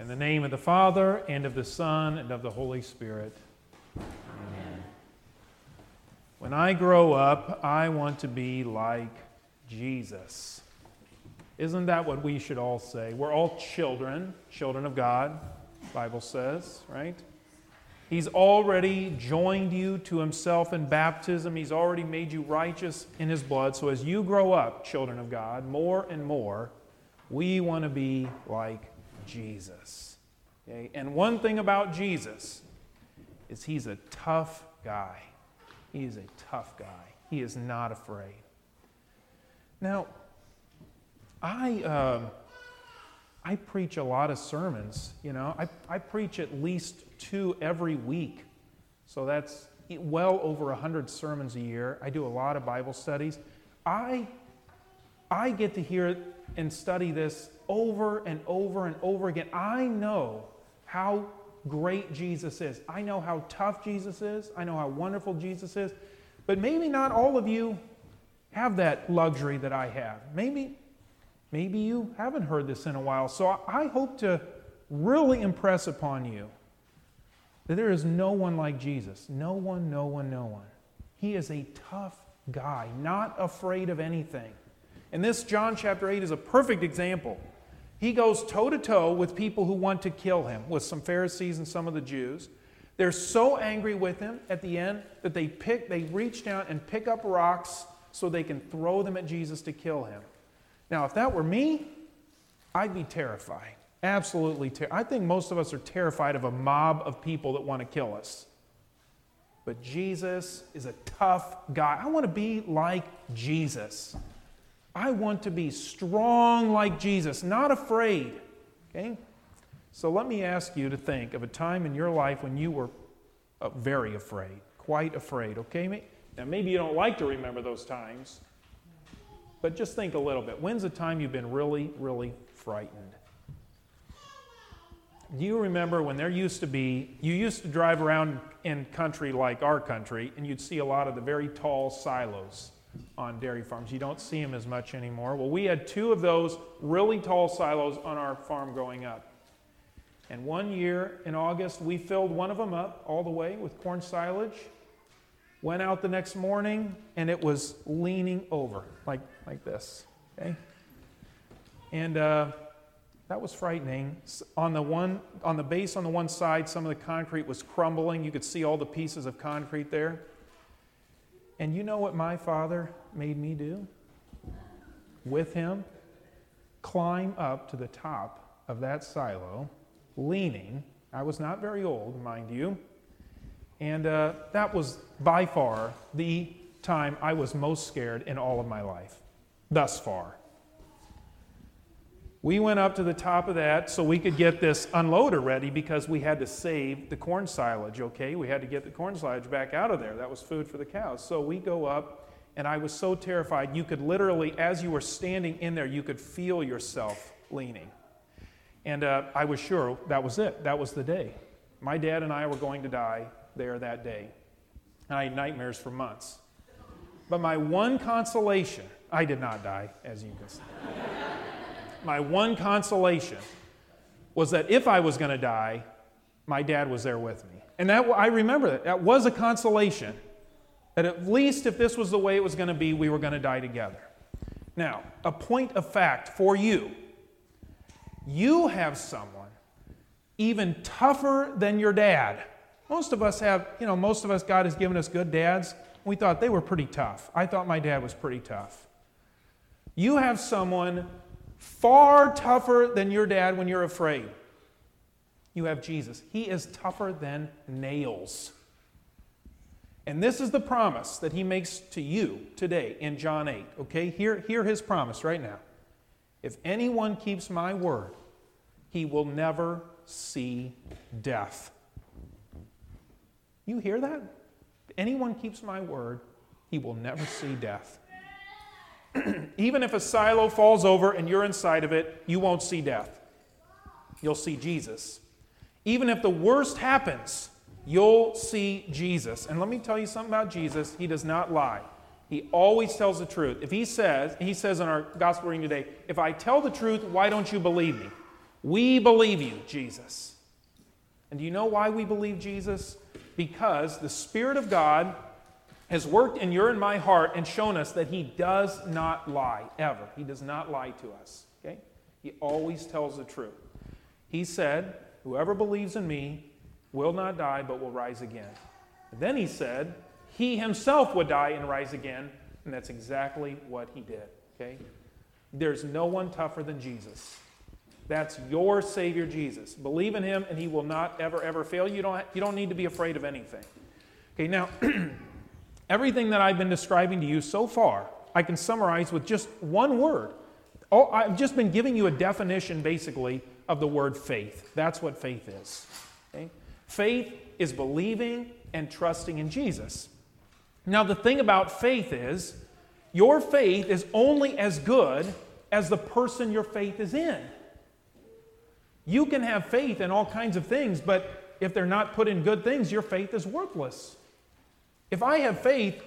In the name of the Father, and of the Son, and of the Holy Spirit. Amen. When I grow up, I want to be like Jesus. Isn't that what we should all say? We're all children, children of God, Bible says, right? He's already joined you to himself in baptism. He's already made you righteous in his blood. So as you grow up, children of God, more and more, we want to be like Jesus. Okay? And one thing about Jesus is he's a tough guy. He is a tough guy. He is not afraid. Now, I, uh, I preach a lot of sermons. You know, I, I preach at least two every week. So that's well over 100 sermons a year. I do a lot of Bible studies. I, I get to hear and study this over and over and over again. I know how great Jesus is. I know how tough Jesus is. I know how wonderful Jesus is. But maybe not all of you have that luxury that I have. Maybe, maybe you haven't heard this in a while. So I hope to really impress upon you that there is no one like Jesus. No one, no one, no one. He is a tough guy, not afraid of anything. And this John chapter 8 is a perfect example. He goes toe to toe with people who want to kill him, with some Pharisees and some of the Jews. They're so angry with him at the end that they pick, they reach down and pick up rocks so they can throw them at Jesus to kill him. Now, if that were me, I'd be terrified. Absolutely ter- I think most of us are terrified of a mob of people that want to kill us. But Jesus is a tough guy. I want to be like Jesus. I want to be strong like Jesus, not afraid. Okay? So let me ask you to think of a time in your life when you were uh, very afraid, quite afraid. Okay? Now, maybe you don't like to remember those times, but just think a little bit. When's the time you've been really, really frightened? Do you remember when there used to be, you used to drive around in country like our country, and you'd see a lot of the very tall silos on dairy farms. You don't see them as much anymore. Well, we had two of those really tall silos on our farm growing up. And one year in August, we filled one of them up all the way with corn silage. Went out the next morning, and it was leaning over like, like this. Okay? And uh, that was frightening. On the, one, on the base on the one side, some of the concrete was crumbling. You could see all the pieces of concrete there. And you know what my father made me do? With him, climb up to the top of that silo, leaning. I was not very old, mind you. And uh, that was by far the time I was most scared in all of my life, thus far. We went up to the top of that so we could get this unloader ready because we had to save the corn silage, okay? We had to get the corn silage back out of there. That was food for the cows. So we go up, and I was so terrified. You could literally, as you were standing in there, you could feel yourself leaning. And uh, I was sure that was it. That was the day. My dad and I were going to die there that day. And I had nightmares for months. But my one consolation, I did not die, as you can see my one consolation was that if I was going to die, my dad was there with me. And that, I remember that. That was a consolation. That at least if this was the way it was going to be, we were going to die together. Now, a point of fact for you you have someone even tougher than your dad. Most of us have, you know, most of us, God has given us good dads. We thought they were pretty tough. I thought my dad was pretty tough. You have someone far tougher than your dad when you're afraid. You have Jesus. He is tougher than nails. And this is the promise that he makes to you today in John 8. Okay, hear, hear his promise right now. If anyone keeps my word, he will never see death. You hear that? If anyone keeps my word, he will never see death. Even if a silo falls over and you're inside of it, you won't see death. You'll see Jesus. Even if the worst happens, you'll see Jesus. And let me tell you something about Jesus. He does not lie. He always tells the truth. If he says, he says in our gospel reading today, if I tell the truth, why don't you believe me? We believe you, Jesus. And do you know why we believe Jesus? Because the Spirit of God has worked in your and my heart and shown us that He does not lie, ever. He does not lie to us. Okay? He always tells the truth. He said, Whoever believes in me will not die, but will rise again. And then he said, He himself would die and rise again. And that's exactly what he did. Okay? There's no one tougher than Jesus. That's your Savior, Jesus. Believe in Him, and He will not ever, ever fail. You don't, you don't need to be afraid of anything. Okay, now, everything that I've been describing to you so far, I can summarize with just one word. Oh, I've just been giving you a definition, basically, of the word faith. That's what faith is. Okay? Faith is believing and trusting in Jesus. Now, the thing about faith is, your faith is only as good as the person your faith is in. You can have faith in all kinds of things, but if they're not put in good things, your faith is worthless. If I have faith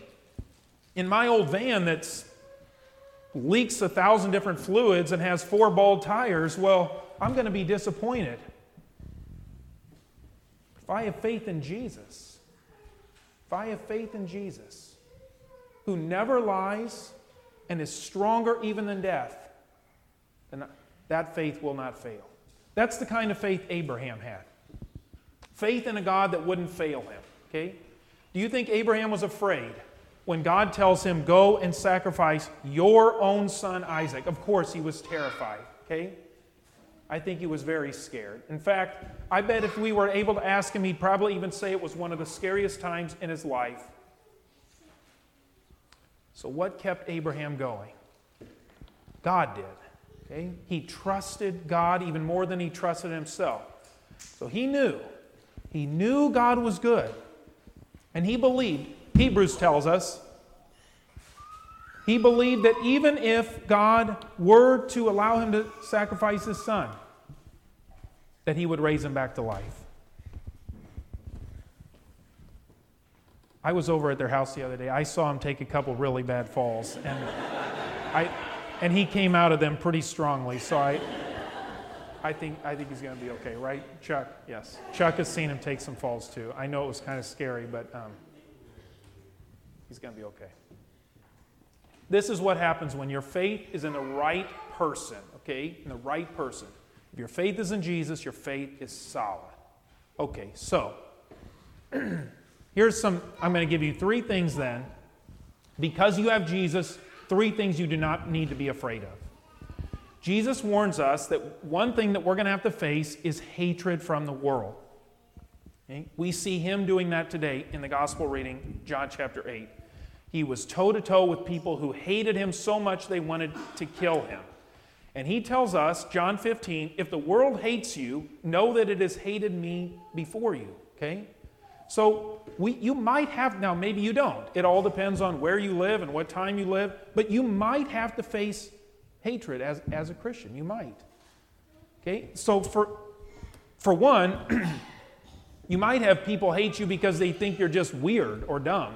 in my old van that's leaks a thousand different fluids and has four bald tires, well, I'm going to be disappointed. If I have faith in Jesus, if I have faith in Jesus, who never lies and is stronger even than death, then that faith will not fail. That's the kind of faith Abraham had. Faith in a God that wouldn't fail him. Okay? Do you think Abraham was afraid when God tells him, Go and sacrifice your own son Isaac? Of course, he was terrified. Okay? I think he was very scared. In fact, I bet if we were able to ask him, he'd probably even say it was one of the scariest times in his life. So, what kept Abraham going? God did. Okay? He trusted God even more than he trusted himself. So he knew. He knew God was good. And he believed. Hebrews tells us he believed that even if God were to allow him to sacrifice his son, that he would raise him back to life. I was over at their house the other day. I saw him take a couple really bad falls. And I, and he came out of them pretty strongly. So I, I think, I think he's going to be okay, right, Chuck? Yes. Chuck has seen him take some falls too. I know it was kind of scary, but um, he's going to be okay. This is what happens when your faith is in the right person, okay? In the right person. If your faith is in Jesus, your faith is solid. Okay, so here's some, I'm going to give you three things then. Because you have Jesus, three things you do not need to be afraid of. Jesus warns us that one thing that we're going to have to face is hatred from the world. Okay? We see him doing that today in the gospel reading, John chapter 8. He was toe to toe with people who hated him so much they wanted to kill him. And he tells us, John 15, if the world hates you, know that it has hated me before you. Okay? So we, you might have, now maybe you don't. It all depends on where you live and what time you live, but you might have to face hatred as, as a Christian. You might. Okay? So for, for one, you might have people hate you because they think you're just weird or dumb.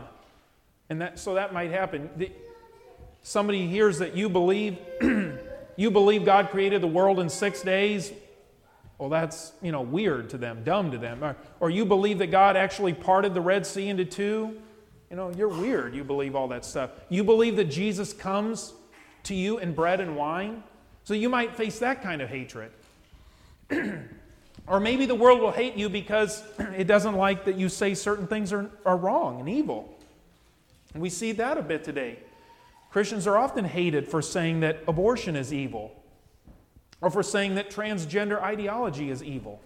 And that, so that might happen. The, somebody hears that you believe you believe God created the world in six days well, that's, you know, weird to them, dumb to them. Or, or you believe that God actually parted the Red Sea into two. You know, you're weird. You believe all that stuff. You believe that Jesus comes to you in bread and wine. So you might face that kind of hatred. or maybe the world will hate you because it doesn't like that you say certain things are, are wrong and evil. And we see that a bit today. Christians are often hated for saying that abortion is evil or for saying that transgender ideology is evil.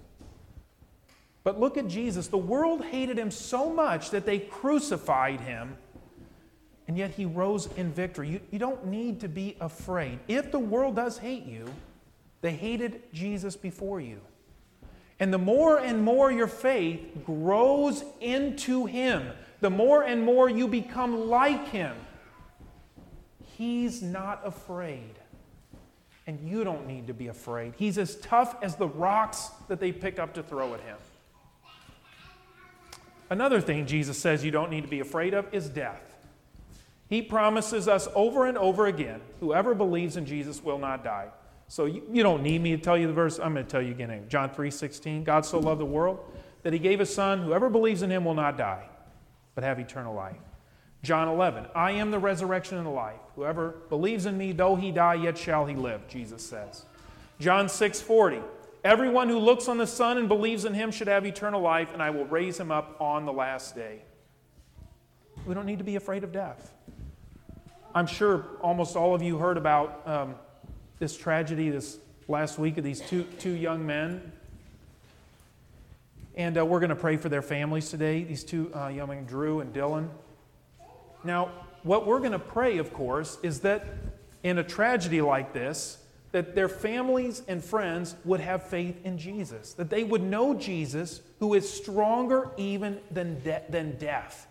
But look at Jesus. The world hated him so much that they crucified him, and yet he rose in victory. You, you don't need to be afraid. If the world does hate you, they hated Jesus before you. And the more and more your faith grows into him, the more and more you become like him, he's not afraid and you don't need to be afraid. He's as tough as the rocks that they pick up to throw at him. Another thing Jesus says you don't need to be afraid of is death. He promises us over and over again whoever believes in Jesus will not die. So you, you don't need me to tell you the verse. I'm going to tell you again. John 3:16. God so loved the world that he gave his son. Whoever believes in him will not die, but have eternal life. John 11. I am the resurrection and the life. Whoever believes in me, though he die, yet shall he live, Jesus says. John 6:40. Everyone who looks on the Son and believes in him should have eternal life, and I will raise him up on the last day. We don't need to be afraid of death. I'm sure almost all of you heard about um, this tragedy this last week of these two, two young men. And uh, we're going to pray for their families today, these two uh, young men, Drew and Dylan. Now, what we're going to pray, of course, is that in a tragedy like this, that their families and friends would have faith in Jesus, that they would know Jesus, who is stronger even than, de- than death,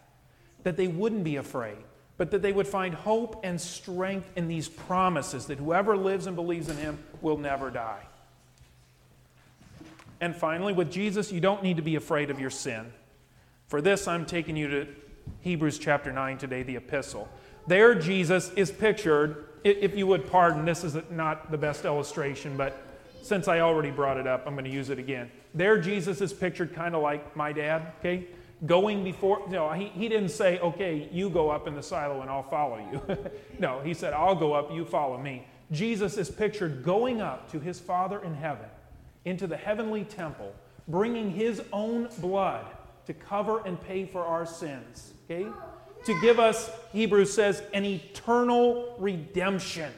that they wouldn't be afraid, but that they would find hope and strength in these promises that whoever lives and believes in him will never die. And finally, with Jesus, you don't need to be afraid of your sin. For this, I'm taking you to Hebrews chapter 9 today, the epistle. There, Jesus is pictured, if you would pardon, this is not the best illustration, but since I already brought it up, I'm going to use it again. There, Jesus is pictured kind of like my dad, okay? Going before, no, he, he didn't say, okay, you go up in the silo and I'll follow you. no, he said, I'll go up, you follow me. Jesus is pictured going up to his Father in heaven, into the heavenly temple, bringing his own blood to cover and pay for our sins, okay? To give us, Hebrews says, an eternal redemption.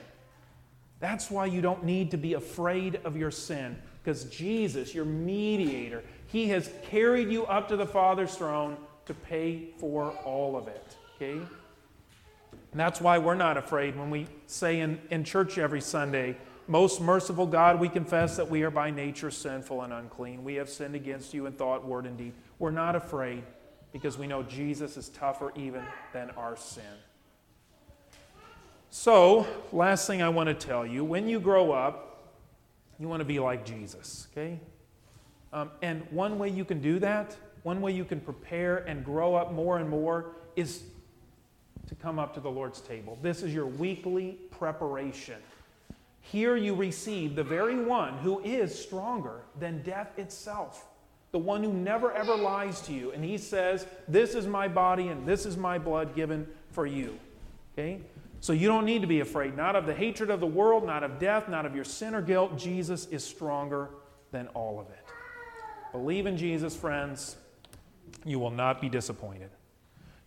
That's why you don't need to be afraid of your sin, because Jesus, your mediator, he has carried you up to the Father's throne to pay for all of it, okay? And that's why we're not afraid when we say in, in church every Sunday, most merciful God, we confess that we are by nature sinful and unclean. We have sinned against you in thought, word, and deed. We're not afraid because we know Jesus is tougher even than our sin. So, last thing I want to tell you when you grow up, you want to be like Jesus, okay? Um, and one way you can do that, one way you can prepare and grow up more and more is to come up to the Lord's table. This is your weekly preparation. Here you receive the very one who is stronger than death itself, the one who never ever lies to you. And he says, This is my body and this is my blood given for you. Okay? So you don't need to be afraid, not of the hatred of the world, not of death, not of your sin or guilt. Jesus is stronger than all of it. Believe in Jesus, friends. You will not be disappointed.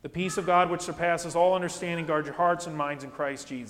The peace of God, which surpasses all understanding, guard your hearts and minds in Christ Jesus.